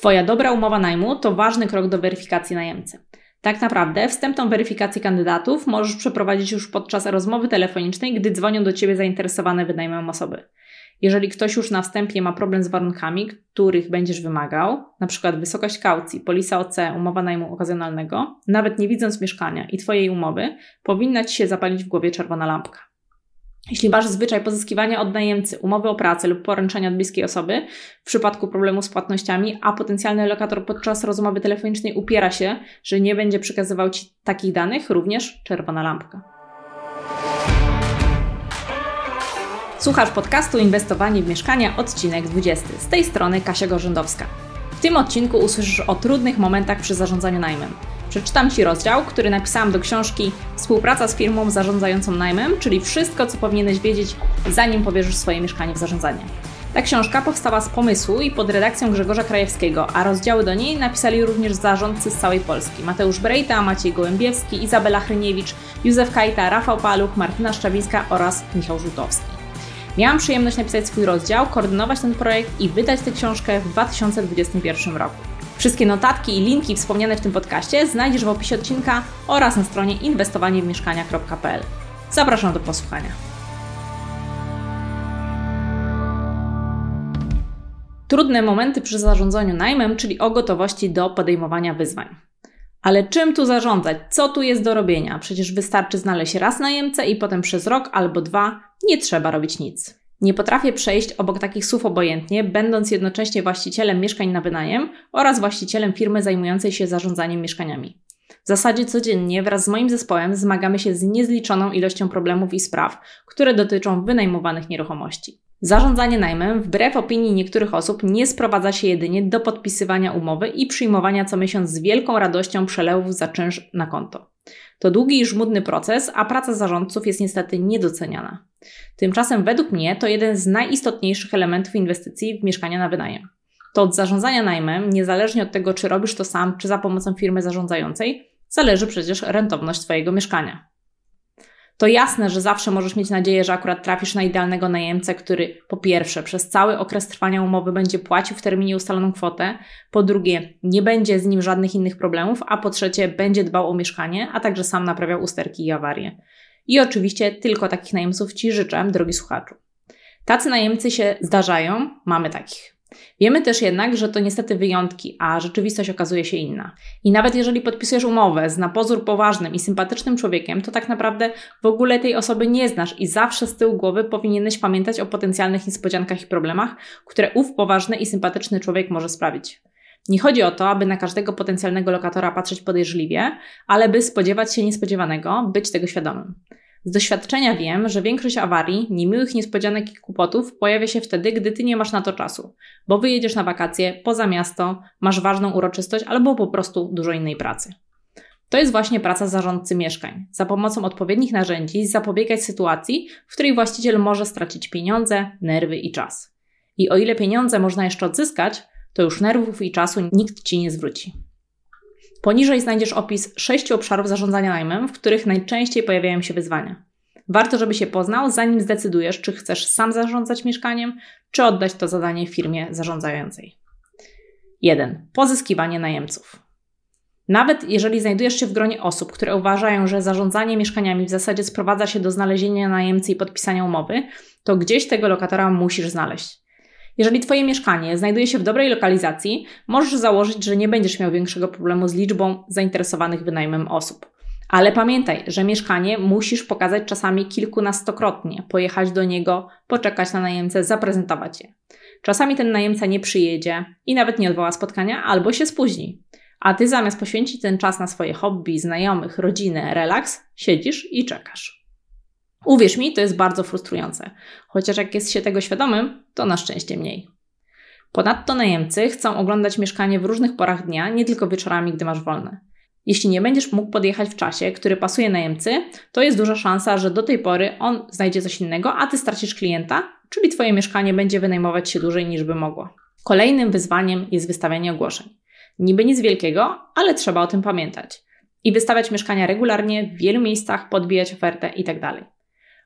Twoja dobra umowa najmu to ważny krok do weryfikacji najemcy. Tak naprawdę wstępną weryfikację kandydatów możesz przeprowadzić już podczas rozmowy telefonicznej, gdy dzwonią do Ciebie zainteresowane wynajmem osoby. Jeżeli ktoś już na wstępie ma problem z warunkami, których będziesz wymagał, np. wysokość kaucji, polisa OC, umowa najmu okazjonalnego, nawet nie widząc mieszkania i Twojej umowy, powinna Ci się zapalić w głowie czerwona lampka. Jeśli masz zwyczaj pozyskiwania od najemcy umowy o pracę lub poręczenia od bliskiej osoby w przypadku problemu z płatnościami, a potencjalny lokator podczas rozmowy telefonicznej upiera się, że nie będzie przekazywał Ci takich danych, również czerwona lampka. Słuchasz podcastu Inwestowanie w mieszkania, odcinek 20. Z tej strony Kasia Gorzędowska. W tym odcinku usłyszysz o trudnych momentach przy zarządzaniu najmem. Przeczytam Ci rozdział, który napisałam do książki Współpraca z firmą zarządzającą najmem, czyli wszystko, co powinieneś wiedzieć, zanim powierzysz swoje mieszkanie w zarządzanie. Ta książka powstała z pomysłu i pod redakcją Grzegorza Krajewskiego, a rozdziały do niej napisali również zarządcy z całej Polski. Mateusz Brejta, Maciej Gołębiewski, Izabela Hryniewicz, Józef Kajta, Rafał Paluch, Martyna Szczawińska oraz Michał Żółtowski. Miałam przyjemność napisać swój rozdział, koordynować ten projekt i wydać tę książkę w 2021 roku. Wszystkie notatki i linki wspomniane w tym podcaście znajdziesz w opisie odcinka oraz na stronie inwestowaniewmieszkania.pl. Zapraszam do posłuchania. Trudne momenty przy zarządzaniu najmem, czyli o gotowości do podejmowania wyzwań. Ale czym tu zarządzać? Co tu jest do robienia? Przecież wystarczy znaleźć raz najemcę i potem przez rok albo dwa nie trzeba robić nic. Nie potrafię przejść obok takich słów obojętnie, będąc jednocześnie właścicielem mieszkań na wynajem oraz właścicielem firmy zajmującej się zarządzaniem mieszkaniami. W zasadzie codziennie wraz z moim zespołem zmagamy się z niezliczoną ilością problemów i spraw, które dotyczą wynajmowanych nieruchomości. Zarządzanie najmem, wbrew opinii niektórych osób, nie sprowadza się jedynie do podpisywania umowy i przyjmowania co miesiąc z wielką radością przelewów za czynsz na konto. To długi i żmudny proces, a praca zarządców jest niestety niedoceniana. Tymczasem według mnie to jeden z najistotniejszych elementów inwestycji w mieszkania na wynajem. To od zarządzania najmem, niezależnie od tego, czy robisz to sam, czy za pomocą firmy zarządzającej, zależy przecież rentowność Twojego mieszkania to jasne, że zawsze możesz mieć nadzieję, że akurat trafisz na idealnego najemcę, który po pierwsze przez cały okres trwania umowy będzie płacił w terminie ustaloną kwotę, po drugie nie będzie z nim żadnych innych problemów, a po trzecie będzie dbał o mieszkanie, a także sam naprawiał usterki i awarie. I oczywiście tylko takich najemców Ci życzę, drogi słuchaczu. Tacy najemcy się zdarzają, mamy takich. Wiemy też jednak, że to niestety wyjątki, a rzeczywistość okazuje się inna. I nawet jeżeli podpisujesz umowę z na pozór poważnym i sympatycznym człowiekiem, to tak naprawdę w ogóle tej osoby nie znasz i zawsze z tyłu głowy powinieneś pamiętać o potencjalnych niespodziankach i problemach, które ów poważny i sympatyczny człowiek może sprawić. Nie chodzi o to, aby na każdego potencjalnego lokatora patrzeć podejrzliwie, ale by spodziewać się niespodziewanego, być tego świadomym. Z doświadczenia wiem, że większość awarii, niemiłych niespodzianek i kłopotów pojawia się wtedy, gdy ty nie masz na to czasu, bo wyjedziesz na wakacje poza miasto, masz ważną uroczystość albo po prostu dużo innej pracy. To jest właśnie praca zarządcy mieszkań. Za pomocą odpowiednich narzędzi zapobiegać sytuacji, w której właściciel może stracić pieniądze, nerwy i czas. I o ile pieniądze można jeszcze odzyskać, to już nerwów i czasu nikt ci nie zwróci. Poniżej znajdziesz opis sześciu obszarów zarządzania najmem, w których najczęściej pojawiają się wyzwania. Warto, żeby się poznał, zanim zdecydujesz, czy chcesz sam zarządzać mieszkaniem, czy oddać to zadanie firmie zarządzającej. 1. Pozyskiwanie najemców. Nawet jeżeli znajdujesz się w gronie osób, które uważają, że zarządzanie mieszkaniami w zasadzie sprowadza się do znalezienia najemcy i podpisania umowy, to gdzieś tego lokatora musisz znaleźć. Jeżeli Twoje mieszkanie znajduje się w dobrej lokalizacji, możesz założyć, że nie będziesz miał większego problemu z liczbą zainteresowanych wynajmem osób. Ale pamiętaj, że mieszkanie musisz pokazać czasami kilkunastokrotnie, pojechać do niego, poczekać na najemcę, zaprezentować je. Czasami ten najemca nie przyjedzie i nawet nie odwoła spotkania albo się spóźni. A ty zamiast poświęcić ten czas na swoje hobby, znajomych, rodzinę, relaks, siedzisz i czekasz. Uwierz mi, to jest bardzo frustrujące, chociaż jak jest się tego świadomym, to na szczęście mniej. Ponadto najemcy chcą oglądać mieszkanie w różnych porach dnia, nie tylko wieczorami, gdy masz wolne. Jeśli nie będziesz mógł podjechać w czasie, który pasuje najemcy, to jest duża szansa, że do tej pory on znajdzie coś innego, a ty stracisz klienta, czyli twoje mieszkanie będzie wynajmować się dłużej niż by mogło. Kolejnym wyzwaniem jest wystawianie ogłoszeń. Niby nic wielkiego, ale trzeba o tym pamiętać. I wystawiać mieszkania regularnie, w wielu miejscach, podbijać ofertę itd.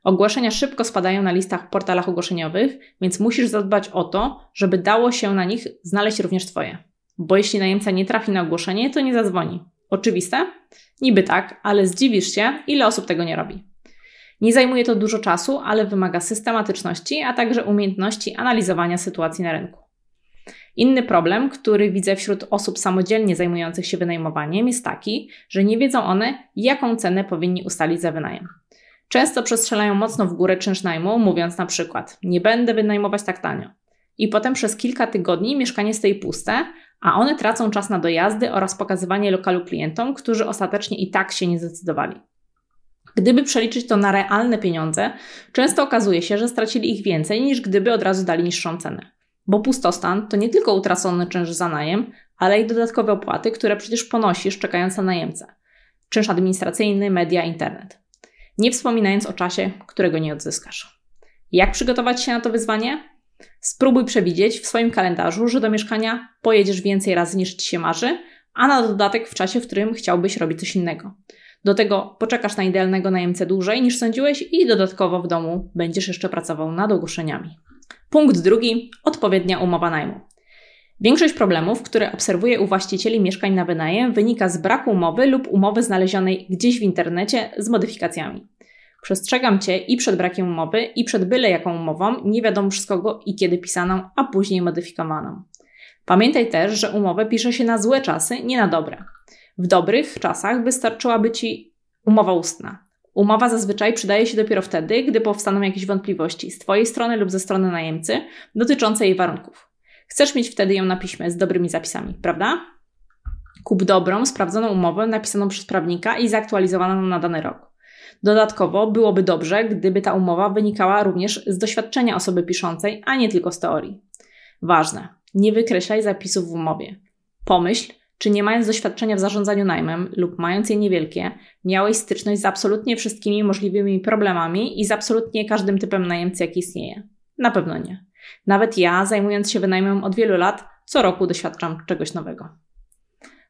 Ogłoszenia szybko spadają na listach w portalach ogłoszeniowych, więc musisz zadbać o to, żeby dało się na nich znaleźć również Twoje. Bo jeśli najemca nie trafi na ogłoszenie, to nie zadzwoni. Oczywiste? Niby tak, ale zdziwisz się, ile osób tego nie robi. Nie zajmuje to dużo czasu, ale wymaga systematyczności, a także umiejętności analizowania sytuacji na rynku. Inny problem, który widzę wśród osób samodzielnie zajmujących się wynajmowaniem, jest taki, że nie wiedzą one, jaką cenę powinni ustalić za wynajem. Często przestrzelają mocno w górę czynsz najmu, mówiąc na przykład: Nie będę wynajmować tak tanio. I potem przez kilka tygodni mieszkanie stoi puste, a one tracą czas na dojazdy oraz pokazywanie lokalu klientom, którzy ostatecznie i tak się nie zdecydowali. Gdyby przeliczyć to na realne pieniądze, często okazuje się, że stracili ich więcej niż gdyby od razu dali niższą cenę. Bo pustostan to nie tylko utracony czynsz za najem, ale i dodatkowe opłaty, które przecież ponosisz czekając na najemcę. Czynsz administracyjny, media, internet. Nie wspominając o czasie, którego nie odzyskasz. Jak przygotować się na to wyzwanie? Spróbuj przewidzieć w swoim kalendarzu, że do mieszkania pojedziesz więcej razy niż ci się marzy, a na dodatek w czasie, w którym chciałbyś robić coś innego. Do tego poczekasz na idealnego najemcę dłużej niż sądziłeś i dodatkowo w domu będziesz jeszcze pracował nad ogłoszeniami. Punkt drugi odpowiednia umowa najmu. Większość problemów, które obserwuję u właścicieli mieszkań na wynajem, wynika z braku umowy lub umowy znalezionej gdzieś w internecie z modyfikacjami. Przestrzegam Cię i przed brakiem umowy, i przed byle jaką umową, nie wiadomo przez kogo i kiedy pisaną, a później modyfikowaną. Pamiętaj też, że umowę pisze się na złe czasy, nie na dobre. W dobrych czasach wystarczyłaby Ci umowa ustna. Umowa zazwyczaj przydaje się dopiero wtedy, gdy powstaną jakieś wątpliwości z Twojej strony lub ze strony najemcy dotyczące jej warunków. Chcesz mieć wtedy ją na piśmie z dobrymi zapisami, prawda? Kup dobrą, sprawdzoną umowę napisaną przez prawnika i zaktualizowaną na dany rok. Dodatkowo byłoby dobrze, gdyby ta umowa wynikała również z doświadczenia osoby piszącej, a nie tylko z teorii. Ważne, nie wykreślaj zapisów w umowie. Pomyśl, czy nie mając doświadczenia w zarządzaniu najmem lub mając je niewielkie, miałeś styczność z absolutnie wszystkimi możliwymi problemami i z absolutnie każdym typem najemcy, jaki istnieje? Na pewno nie. Nawet ja, zajmując się wynajmem od wielu lat, co roku doświadczam czegoś nowego.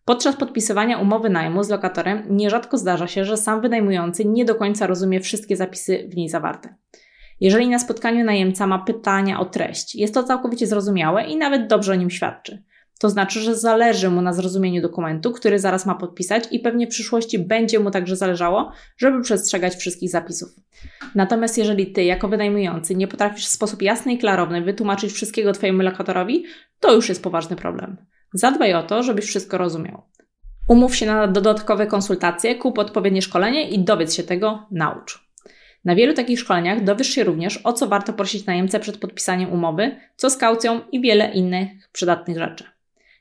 Podczas podpisywania umowy najmu z lokatorem nierzadko zdarza się, że sam wynajmujący nie do końca rozumie wszystkie zapisy w niej zawarte. Jeżeli na spotkaniu najemca ma pytania o treść, jest to całkowicie zrozumiałe i nawet dobrze o nim świadczy. To znaczy, że zależy mu na zrozumieniu dokumentu, który zaraz ma podpisać i pewnie w przyszłości będzie mu także zależało, żeby przestrzegać wszystkich zapisów. Natomiast jeżeli ty, jako wynajmujący, nie potrafisz w sposób jasny i klarowny wytłumaczyć wszystkiego twojemu lokatorowi, to już jest poważny problem. Zadbaj o to, żebyś wszystko rozumiał. Umów się na dodatkowe konsultacje, kup odpowiednie szkolenie i dowiedz się tego, naucz. Na wielu takich szkoleniach dowiesz się również, o co warto prosić najemcę przed podpisaniem umowy, co z kaucją i wiele innych przydatnych rzeczy.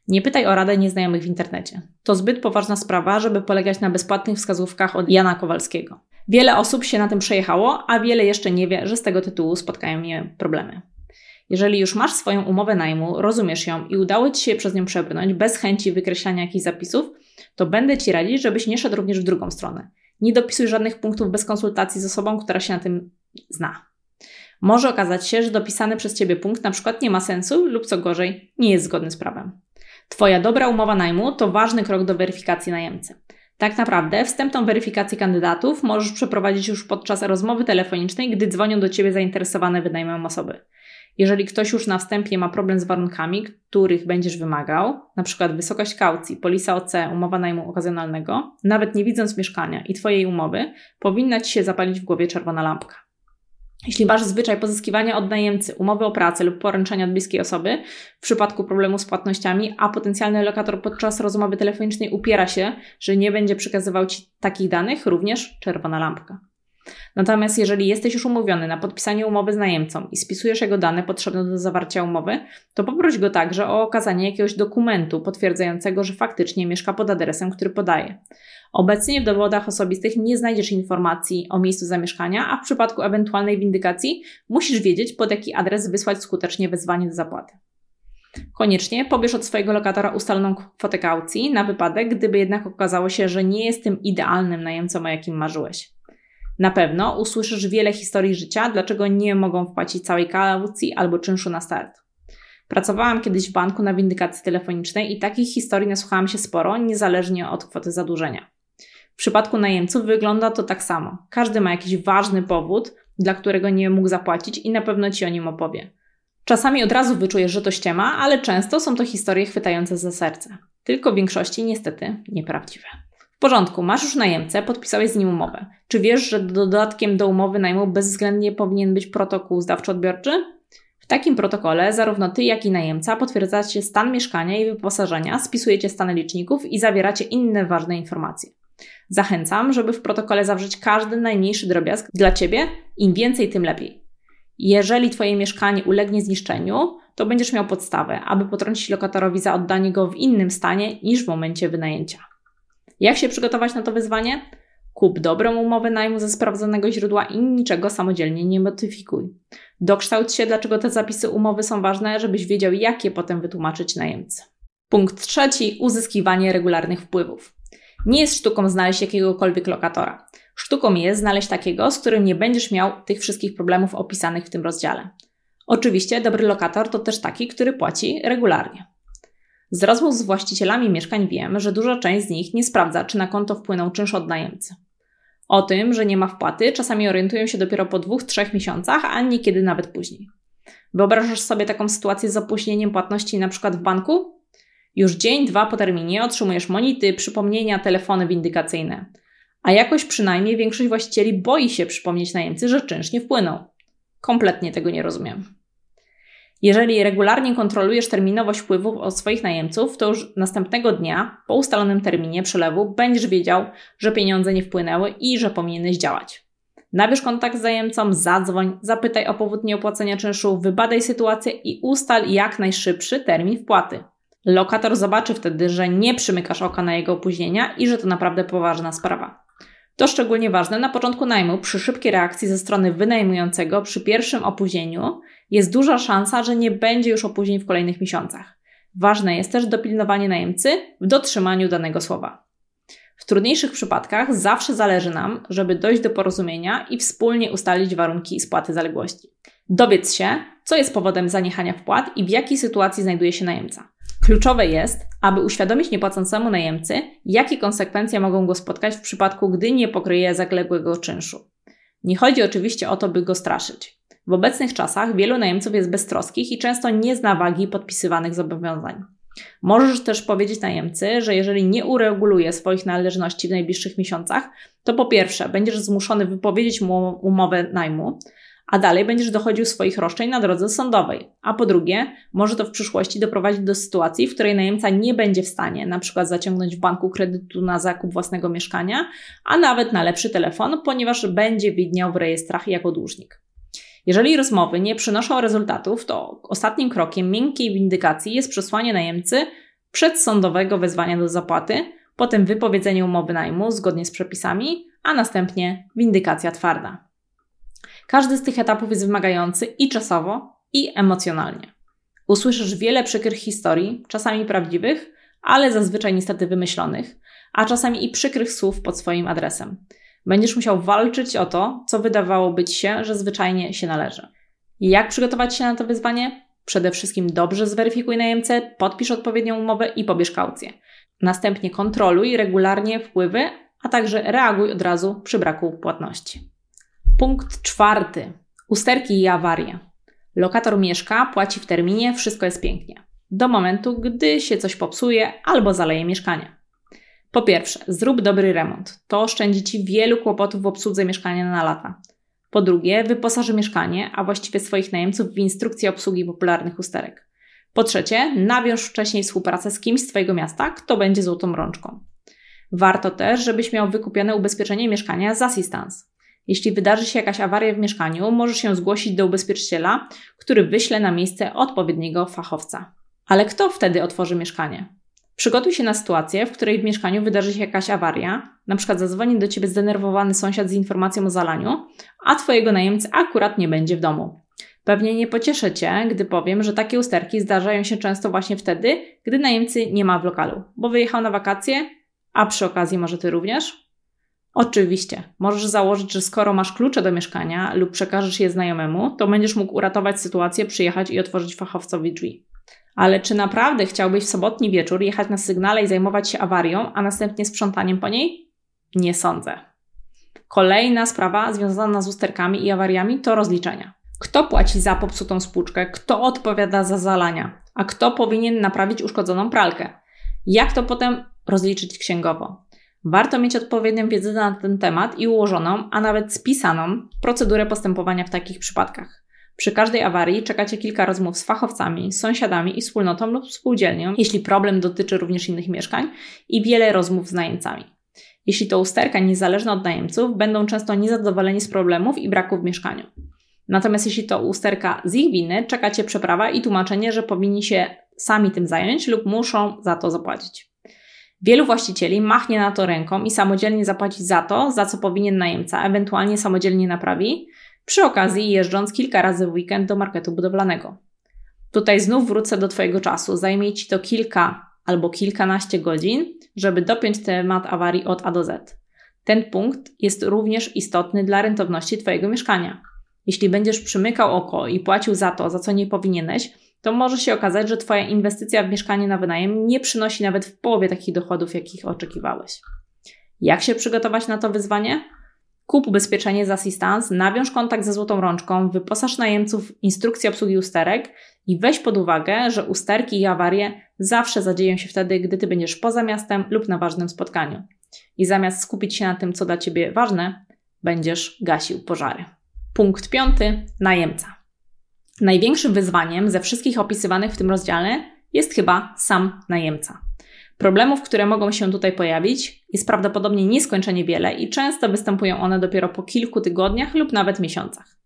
Nie pytaj o radę nieznajomych w internecie. To zbyt poważna sprawa, żeby polegać na bezpłatnych wskazówkach od Jana Kowalskiego. Wiele osób się na tym przejechało, a wiele jeszcze nie wie, że z tego tytułu spotkają je problemy. Jeżeli już masz swoją umowę najmu, rozumiesz ją i udało Ci się przez nią przebrnąć bez chęci wykreślania jakichś zapisów, to będę Ci radzić, żebyś nie szedł również w drugą stronę. Nie dopisuj żadnych punktów bez konsultacji z osobą, która się na tym zna. Może okazać się, że dopisany przez Ciebie punkt na przykład nie ma sensu lub co gorzej, nie jest zgodny z prawem. Twoja dobra umowa najmu to ważny krok do weryfikacji najemcy. Tak naprawdę wstępną weryfikację kandydatów możesz przeprowadzić już podczas rozmowy telefonicznej, gdy dzwonią do Ciebie zainteresowane wynajmem osoby. Jeżeli ktoś już na wstępie ma problem z warunkami, których będziesz wymagał, np. wysokość kaucji, polisa OC, umowa najmu okazjonalnego, nawet nie widząc mieszkania i Twojej umowy, powinna Ci się zapalić w głowie czerwona lampka. Jeśli masz zwyczaj pozyskiwania od najemcy umowy o pracę lub poręczenia od bliskiej osoby w przypadku problemu z płatnościami, a potencjalny lokator podczas rozmowy telefonicznej upiera się, że nie będzie przekazywał Ci takich danych, również czerwona lampka. Natomiast jeżeli jesteś już umówiony na podpisanie umowy z najemcą i spisujesz jego dane potrzebne do zawarcia umowy, to poproś go także o okazanie jakiegoś dokumentu potwierdzającego, że faktycznie mieszka pod adresem, który podaje. Obecnie w dowodach osobistych nie znajdziesz informacji o miejscu zamieszkania, a w przypadku ewentualnej windykacji musisz wiedzieć, pod jaki adres wysłać skutecznie wezwanie do zapłaty. Koniecznie pobierz od swojego lokatora ustaloną kwotę kaucji na wypadek, gdyby jednak okazało się, że nie jest tym idealnym najemcą, o jakim marzyłeś. Na pewno usłyszysz wiele historii życia, dlaczego nie mogą wpłacić całej kaucji albo czynszu na start. Pracowałam kiedyś w banku na windykacji telefonicznej i takich historii nasłuchałam się sporo, niezależnie od kwoty zadłużenia. W przypadku najemców wygląda to tak samo. Każdy ma jakiś ważny powód, dla którego nie mógł zapłacić i na pewno ci o nim opowie. Czasami od razu wyczujesz, że to ściema, ale często są to historie chwytające za serce. Tylko w większości niestety nieprawdziwe. W porządku, masz już najemcę, podpisałeś z nim umowę. Czy wiesz, że dodatkiem do umowy najmu bezwzględnie powinien być protokół zdawczo-odbiorczy? W takim protokole zarówno ty, jak i najemca potwierdzacie stan mieszkania i wyposażenia, spisujecie stany liczników i zawieracie inne ważne informacje. Zachęcam, żeby w protokole zawrzeć każdy najmniejszy drobiazg dla ciebie, im więcej, tym lepiej. Jeżeli twoje mieszkanie ulegnie zniszczeniu, to będziesz miał podstawę, aby potrącić lokatorowi za oddanie go w innym stanie niż w momencie wynajęcia. Jak się przygotować na to wyzwanie? Kup dobrą umowę najmu ze sprawdzonego źródła i niczego samodzielnie nie modyfikuj. Dokształć się, dlaczego te zapisy umowy są ważne, żebyś wiedział, jak je potem wytłumaczyć najemcy. Punkt trzeci: uzyskiwanie regularnych wpływów. Nie jest sztuką znaleźć jakiegokolwiek lokatora. Sztuką jest znaleźć takiego, z którym nie będziesz miał tych wszystkich problemów opisanych w tym rozdziale. Oczywiście dobry lokator to też taki, który płaci regularnie. Z rozmów z właścicielami mieszkań wiem, że duża część z nich nie sprawdza, czy na konto wpłynął czynsz od najemcy. O tym, że nie ma wpłaty, czasami orientują się dopiero po dwóch, trzech miesiącach, a niekiedy nawet później. Wyobrażasz sobie taką sytuację z opóźnieniem płatności na przykład w banku? Już dzień, dwa po terminie otrzymujesz monity, przypomnienia, telefony windykacyjne. A jakoś przynajmniej większość właścicieli boi się przypomnieć najemcy, że czynsz nie wpłynął. Kompletnie tego nie rozumiem. Jeżeli regularnie kontrolujesz terminowość wpływów od swoich najemców, to już następnego dnia, po ustalonym terminie przelewu, będziesz wiedział, że pieniądze nie wpłynęły i że powinieneś działać. Nabierz kontakt z zajemcą, zadzwoń, zapytaj o powód nieopłacenia czynszu, wybadaj sytuację i ustal jak najszybszy termin wpłaty. Lokator zobaczy wtedy, że nie przymykasz oka na jego opóźnienia i że to naprawdę poważna sprawa. To szczególnie ważne na początku najmu, przy szybkiej reakcji ze strony wynajmującego, przy pierwszym opóźnieniu, jest duża szansa, że nie będzie już opóźnień w kolejnych miesiącach. Ważne jest też dopilnowanie najemcy w dotrzymaniu danego słowa. W trudniejszych przypadkach zawsze zależy nam, żeby dojść do porozumienia i wspólnie ustalić warunki spłaty zaległości. Dowiedz się, co jest powodem zaniechania wpłat i w jakiej sytuacji znajduje się najemca. Kluczowe jest, aby uświadomić niepłacącemu najemcy, jakie konsekwencje mogą go spotkać w przypadku, gdy nie pokryje zaległego czynszu. Nie chodzi oczywiście o to, by go straszyć. W obecnych czasach wielu najemców jest beztroskich i często nie zna wagi podpisywanych zobowiązań. Możesz też powiedzieć najemcy, że jeżeli nie ureguluje swoich należności w najbliższych miesiącach, to po pierwsze będziesz zmuszony wypowiedzieć mu umowę najmu, a dalej będziesz dochodził swoich roszczeń na drodze sądowej. A po drugie, może to w przyszłości doprowadzić do sytuacji, w której najemca nie będzie w stanie na przykład zaciągnąć w banku kredytu na zakup własnego mieszkania, a nawet na lepszy telefon, ponieważ będzie widniał w rejestrach jako dłużnik. Jeżeli rozmowy nie przynoszą rezultatów, to ostatnim krokiem miękkiej windykacji jest przesłanie najemcy przedsądowego wezwania do zapłaty, potem wypowiedzenie umowy najmu zgodnie z przepisami, a następnie windykacja twarda. Każdy z tych etapów jest wymagający i czasowo, i emocjonalnie. Usłyszysz wiele przykrych historii, czasami prawdziwych, ale zazwyczaj niestety wymyślonych, a czasami i przykrych słów pod swoim adresem. Będziesz musiał walczyć o to, co wydawałoby ci się, że zwyczajnie się należy. Jak przygotować się na to wyzwanie? Przede wszystkim dobrze zweryfikuj najemcę, podpisz odpowiednią umowę i pobierz kaucję. Następnie kontroluj regularnie wpływy, a także reaguj od razu przy braku płatności. Punkt czwarty. Usterki i awarie. Lokator mieszka, płaci w terminie, wszystko jest pięknie. Do momentu, gdy się coś popsuje albo zaleje mieszkanie. Po pierwsze, zrób dobry remont. To oszczędzi Ci wielu kłopotów w obsłudze mieszkania na lata. Po drugie, wyposaży mieszkanie, a właściwie swoich najemców w instrukcję obsługi popularnych usterek. Po trzecie, nawiąż wcześniej współpracę z kimś z Twojego miasta, kto będzie złotą rączką. Warto też, żebyś miał wykupione ubezpieczenie mieszkania z assistance. Jeśli wydarzy się jakaś awaria w mieszkaniu, możesz się zgłosić do ubezpieczyciela, który wyśle na miejsce odpowiedniego fachowca. Ale kto wtedy otworzy mieszkanie? Przygotuj się na sytuację, w której w mieszkaniu wydarzy się jakaś awaria, na przykład zadzwoni do ciebie zdenerwowany sąsiad z informacją o zalaniu, a twojego najemcy akurat nie będzie w domu. Pewnie nie pocieszę cię, gdy powiem, że takie usterki zdarzają się często właśnie wtedy, gdy najemcy nie ma w lokalu, bo wyjechał na wakacje, a przy okazji może ty również? Oczywiście, możesz założyć, że skoro masz klucze do mieszkania lub przekażesz je znajomemu, to będziesz mógł uratować sytuację, przyjechać i otworzyć fachowcowi drzwi. Ale czy naprawdę chciałbyś w sobotni wieczór jechać na sygnale i zajmować się awarią, a następnie sprzątaniem po niej? Nie sądzę. Kolejna sprawa związana z usterkami i awariami to rozliczenia. Kto płaci za popsutą spłuczkę? Kto odpowiada za zalania? A kto powinien naprawić uszkodzoną pralkę? Jak to potem rozliczyć księgowo? Warto mieć odpowiednią wiedzę na ten temat i ułożoną, a nawet spisaną procedurę postępowania w takich przypadkach. Przy każdej awarii czekacie kilka rozmów z fachowcami, sąsiadami i wspólnotą lub spółdzielnią, jeśli problem dotyczy również innych mieszkań, i wiele rozmów z najemcami. Jeśli to usterka niezależna od najemców, będą często niezadowoleni z problemów i braków w mieszkaniu. Natomiast jeśli to usterka z ich winy, czekacie przeprawa i tłumaczenie, że powinni się sami tym zająć lub muszą za to zapłacić. Wielu właścicieli machnie na to ręką i samodzielnie zapłaci za to, za co powinien najemca, ewentualnie samodzielnie naprawi, przy okazji jeżdżąc kilka razy w weekend do marketu budowlanego. Tutaj znów wrócę do Twojego czasu. Zajmie Ci to kilka albo kilkanaście godzin, żeby dopiąć temat awarii od A do Z. Ten punkt jest również istotny dla rentowności Twojego mieszkania. Jeśli będziesz przymykał oko i płacił za to, za co nie powinieneś, to może się okazać, że Twoja inwestycja w mieszkanie na wynajem nie przynosi nawet w połowie takich dochodów, jakich oczekiwałeś. Jak się przygotować na to wyzwanie? Kup ubezpieczenie z Assistance, nawiąż kontakt ze złotą rączką, wyposaż najemców w instrukcję obsługi usterek i weź pod uwagę, że usterki i awarie zawsze zadzieją się wtedy, gdy Ty będziesz poza miastem lub na ważnym spotkaniu. I zamiast skupić się na tym, co dla Ciebie ważne, będziesz gasił pożary. Punkt piąty. Najemca. Największym wyzwaniem ze wszystkich opisywanych w tym rozdziale jest chyba sam najemca. Problemów, które mogą się tutaj pojawić, jest prawdopodobnie nieskończenie wiele i często występują one dopiero po kilku tygodniach lub nawet miesiącach.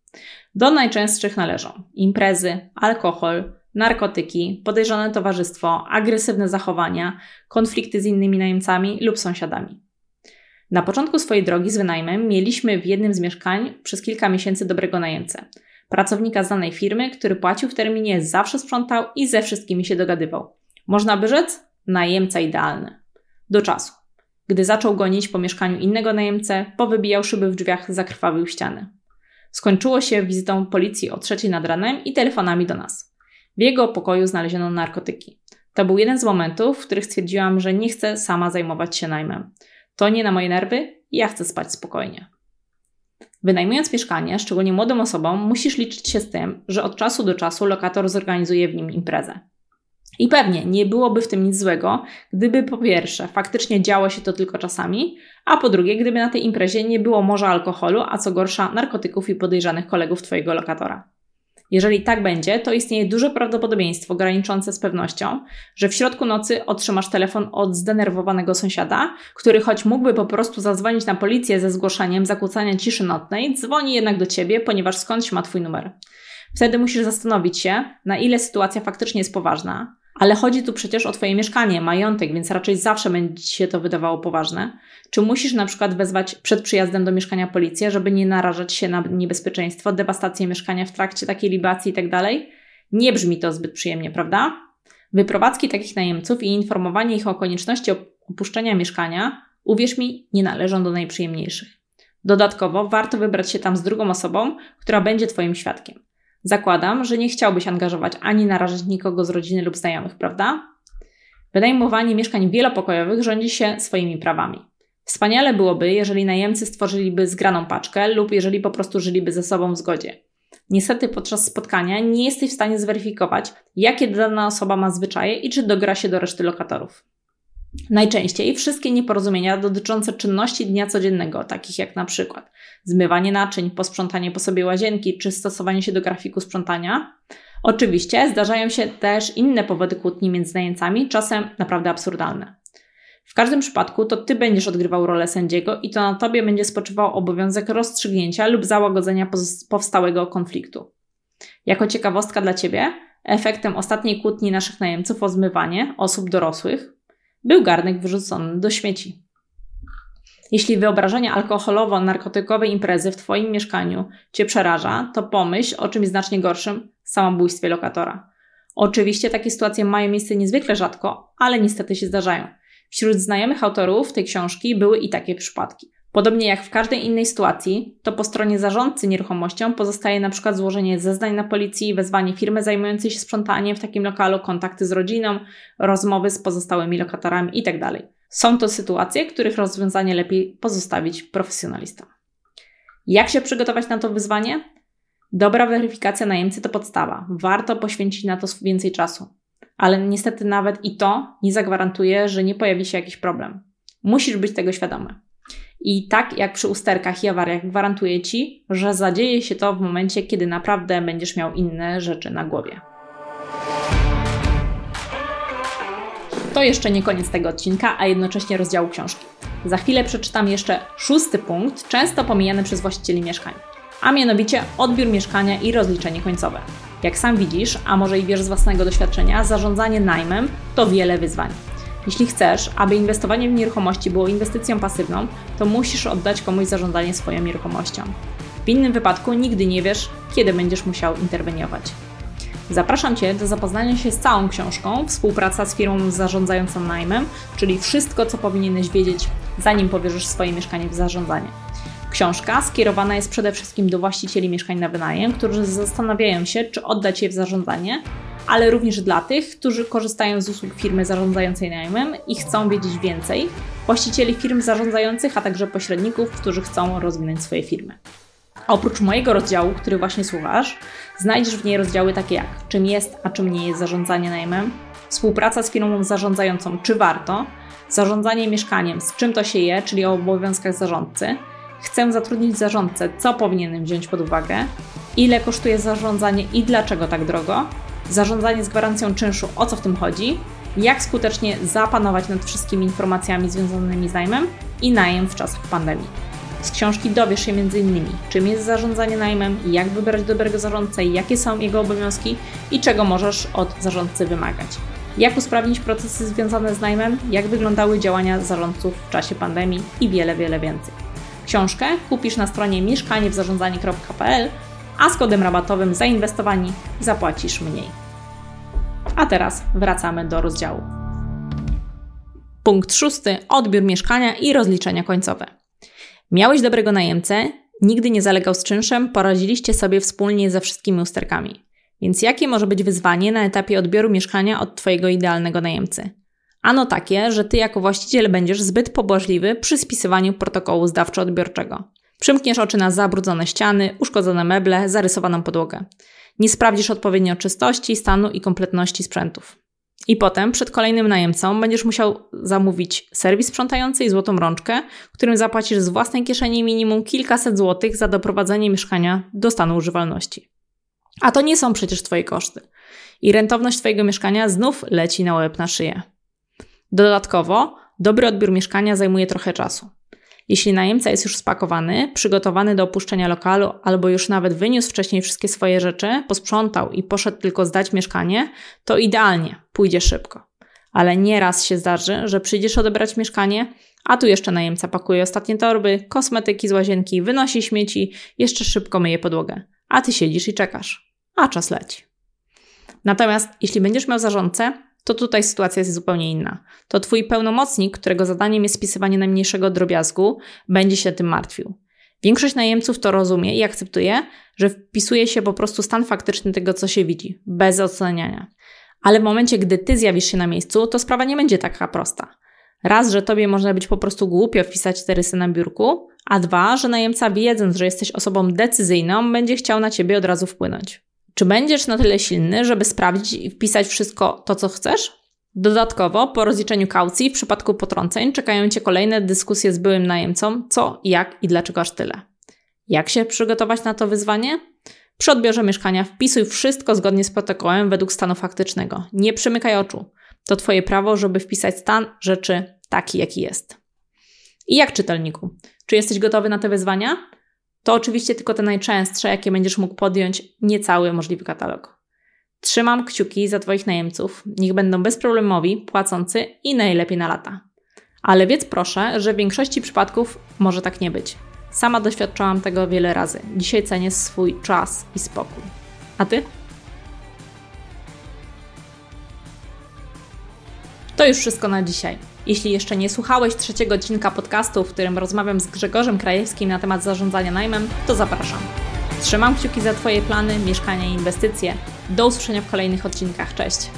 Do najczęstszych należą imprezy, alkohol, narkotyki, podejrzane towarzystwo, agresywne zachowania, konflikty z innymi najemcami lub sąsiadami. Na początku swojej drogi z wynajmem mieliśmy w jednym z mieszkań przez kilka miesięcy dobrego najemcę. Pracownika znanej firmy, który płacił w terminie, zawsze sprzątał i ze wszystkimi się dogadywał. Można by rzec, najemca idealny. Do czasu. Gdy zaczął gonić po mieszkaniu innego najemcę, powybijał szyby w drzwiach, zakrwawił ściany. Skończyło się wizytą policji o trzeciej nad ranem i telefonami do nas. W jego pokoju znaleziono narkotyki. To był jeden z momentów, w których stwierdziłam, że nie chcę sama zajmować się najmem. To nie na moje nerwy ja chcę spać spokojnie. Wynajmując mieszkanie, szczególnie młodym osobom, musisz liczyć się z tym, że od czasu do czasu lokator zorganizuje w nim imprezę. I pewnie nie byłoby w tym nic złego, gdyby po pierwsze faktycznie działo się to tylko czasami, a po drugie, gdyby na tej imprezie nie było morza alkoholu, a co gorsza narkotyków i podejrzanych kolegów Twojego lokatora. Jeżeli tak będzie, to istnieje duże prawdopodobieństwo graniczące z pewnością, że w środku nocy otrzymasz telefon od zdenerwowanego sąsiada, który choć mógłby po prostu zadzwonić na policję ze zgłoszeniem zakłócania ciszy nocnej, dzwoni jednak do ciebie, ponieważ skądś ma twój numer. Wtedy musisz zastanowić się, na ile sytuacja faktycznie jest poważna, ale chodzi tu przecież o Twoje mieszkanie, majątek, więc raczej zawsze będzie Ci się to wydawało poważne. Czy musisz na przykład wezwać przed przyjazdem do mieszkania policję, żeby nie narażać się na niebezpieczeństwo, dewastację mieszkania w trakcie takiej libacji itd.? Tak nie brzmi to zbyt przyjemnie, prawda? Wyprowadzki takich najemców i informowanie ich o konieczności opuszczenia mieszkania, uwierz mi, nie należą do najprzyjemniejszych. Dodatkowo warto wybrać się tam z drugą osobą, która będzie Twoim świadkiem. Zakładam, że nie chciałbyś angażować ani narażać nikogo z rodziny lub znajomych, prawda? Wynajmowanie mieszkań wielopokojowych rządzi się swoimi prawami. Wspaniale byłoby, jeżeli najemcy stworzyliby zgraną paczkę lub jeżeli po prostu żyliby ze sobą w zgodzie. Niestety podczas spotkania nie jesteś w stanie zweryfikować, jakie dana osoba ma zwyczaje i czy dogra się do reszty lokatorów. Najczęściej wszystkie nieporozumienia dotyczące czynności dnia codziennego, takich jak na przykład zmywanie naczyń, posprzątanie po sobie łazienki czy stosowanie się do grafiku sprzątania. Oczywiście zdarzają się też inne powody kłótni między najemcami, czasem naprawdę absurdalne. W każdym przypadku to ty będziesz odgrywał rolę sędziego i to na tobie będzie spoczywał obowiązek rozstrzygnięcia lub załagodzenia powstałego konfliktu. Jako ciekawostka dla ciebie, efektem ostatniej kłótni naszych najemców o zmywanie osób dorosłych był garnek wyrzucony do śmieci. Jeśli wyobrażenie alkoholowo-narkotykowej imprezy w Twoim mieszkaniu Cię przeraża, to pomyśl o czymś znacznie gorszym samobójstwie lokatora. Oczywiście takie sytuacje mają miejsce niezwykle rzadko, ale niestety się zdarzają. Wśród znajomych autorów tej książki były i takie przypadki. Podobnie jak w każdej innej sytuacji, to po stronie zarządcy nieruchomością pozostaje na przykład złożenie zeznań na policji, wezwanie firmy zajmującej się sprzątaniem w takim lokalu, kontakty z rodziną, rozmowy z pozostałymi lokatorami itd. Tak Są to sytuacje, których rozwiązanie lepiej pozostawić profesjonalistom. Jak się przygotować na to wyzwanie? Dobra weryfikacja najemcy to podstawa. Warto poświęcić na to więcej czasu. Ale niestety nawet i to nie zagwarantuje, że nie pojawi się jakiś problem. Musisz być tego świadomy. I tak jak przy usterkach i awariach, gwarantuję Ci, że zadzieje się to w momencie, kiedy naprawdę będziesz miał inne rzeczy na głowie. To jeszcze nie koniec tego odcinka, a jednocześnie rozdziału książki. Za chwilę przeczytam jeszcze szósty punkt, często pomijany przez właścicieli mieszkań, a mianowicie odbiór mieszkania i rozliczenie końcowe. Jak sam widzisz, a może i wiesz z własnego doświadczenia, zarządzanie najmem to wiele wyzwań. Jeśli chcesz, aby inwestowanie w nieruchomości było inwestycją pasywną, to musisz oddać komuś zarządzanie swoją nieruchomością. W innym wypadku nigdy nie wiesz, kiedy będziesz musiał interweniować. Zapraszam Cię do zapoznania się z całą książką Współpraca z firmą zarządzającą najmem, czyli wszystko, co powinieneś wiedzieć, zanim powierzysz swoje mieszkanie w zarządzanie. Książka skierowana jest przede wszystkim do właścicieli mieszkań na wynajem, którzy zastanawiają się, czy oddać je w zarządzanie, ale również dla tych, którzy korzystają z usług firmy zarządzającej najmem i chcą wiedzieć więcej, właścicieli firm zarządzających, a także pośredników, którzy chcą rozwinąć swoje firmy. Oprócz mojego rozdziału, który właśnie słuchasz, znajdziesz w niej rozdziały takie jak czym jest, a czym nie jest zarządzanie najmem, współpraca z firmą zarządzającą, czy warto, zarządzanie mieszkaniem, z czym to się je, czyli o obowiązkach zarządcy, chcę zatrudnić zarządcę, co powinienem wziąć pod uwagę, ile kosztuje zarządzanie i dlaczego tak drogo, zarządzanie z gwarancją czynszu, o co w tym chodzi, jak skutecznie zapanować nad wszystkimi informacjami związanymi z najmem i najem w czasach pandemii. Z książki dowiesz się m.in. czym jest zarządzanie najmem, jak wybrać dobrego zarządcę, jakie są jego obowiązki i czego możesz od zarządcy wymagać. Jak usprawnić procesy związane z najmem, jak wyglądały działania zarządców w czasie pandemii i wiele, wiele więcej. Książkę kupisz na stronie mieszkaniewzarządzanie.pl, a z kodem rabatowym zainwestowani zapłacisz mniej. A teraz wracamy do rozdziału. Punkt szósty: odbiór mieszkania i rozliczenia końcowe. Miałeś dobrego najemcę, nigdy nie zalegał z czynszem, poradziliście sobie wspólnie ze wszystkimi usterkami. Więc jakie może być wyzwanie na etapie odbioru mieszkania od Twojego idealnego najemcy? Ano takie, że Ty jako właściciel będziesz zbyt pobłażliwy przy spisywaniu protokołu zdawczo-odbiorczego. Przymkniesz oczy na zabrudzone ściany, uszkodzone meble, zarysowaną podłogę. Nie sprawdzisz odpowiednio czystości, stanu i kompletności sprzętów. I potem przed kolejnym najemcą będziesz musiał zamówić serwis sprzątający i złotą rączkę, którym zapłacisz z własnej kieszeni minimum kilkaset złotych za doprowadzenie mieszkania do stanu używalności. A to nie są przecież Twoje koszty. I rentowność Twojego mieszkania znów leci na łeb na szyję. Dodatkowo, dobry odbiór mieszkania zajmuje trochę czasu. Jeśli najemca jest już spakowany, przygotowany do opuszczenia lokalu albo już nawet wyniósł wcześniej wszystkie swoje rzeczy, posprzątał i poszedł tylko zdać mieszkanie, to idealnie, pójdzie szybko. Ale nieraz się zdarzy, że przyjdziesz odebrać mieszkanie, a tu jeszcze najemca pakuje ostatnie torby, kosmetyki z łazienki, wynosi śmieci, jeszcze szybko myje podłogę. A ty siedzisz i czekasz. A czas leci. Natomiast jeśli będziesz miał zarządcę, to tutaj sytuacja jest zupełnie inna. To twój pełnomocnik, którego zadaniem jest spisywanie najmniejszego drobiazgu, będzie się tym martwił. Większość najemców to rozumie i akceptuje, że wpisuje się po prostu stan faktyczny tego, co się widzi, bez oceniania. Ale w momencie, gdy ty zjawisz się na miejscu, to sprawa nie będzie taka prosta. Raz, że tobie można być po prostu głupio wpisać te rysy na biurku, a dwa, że najemca wiedząc, że jesteś osobą decyzyjną, będzie chciał na ciebie od razu wpłynąć. Czy będziesz na tyle silny, żeby sprawdzić i wpisać wszystko to, co chcesz? Dodatkowo, po rozliczeniu kaucji w przypadku potrąceń czekają Cię kolejne dyskusje z byłym najemcą, co, jak i dlaczego aż tyle. Jak się przygotować na to wyzwanie? Przy odbiorze mieszkania wpisuj wszystko zgodnie z protokołem według stanu faktycznego. Nie przymykaj oczu. To Twoje prawo, żeby wpisać stan rzeczy taki, jaki jest. I jak czytelniku? Czy jesteś gotowy na te wyzwania? To oczywiście tylko te najczęstsze, jakie będziesz mógł podjąć, nie cały możliwy katalog. Trzymam kciuki za Twoich najemców. Niech będą bezproblemowi, płacący i najlepiej na lata. Ale wiedz proszę, że w większości przypadków może tak nie być. Sama doświadczałam tego wiele razy. Dzisiaj cenię swój czas i spokój. A Ty? To już wszystko na dzisiaj. Jeśli jeszcze nie słuchałeś trzeciego odcinka podcastu, w którym rozmawiam z Grzegorzem Krajewskim na temat zarządzania najmem, to zapraszam. Trzymam kciuki za Twoje plany, mieszkania i inwestycje. Do usłyszenia w kolejnych odcinkach. Cześć!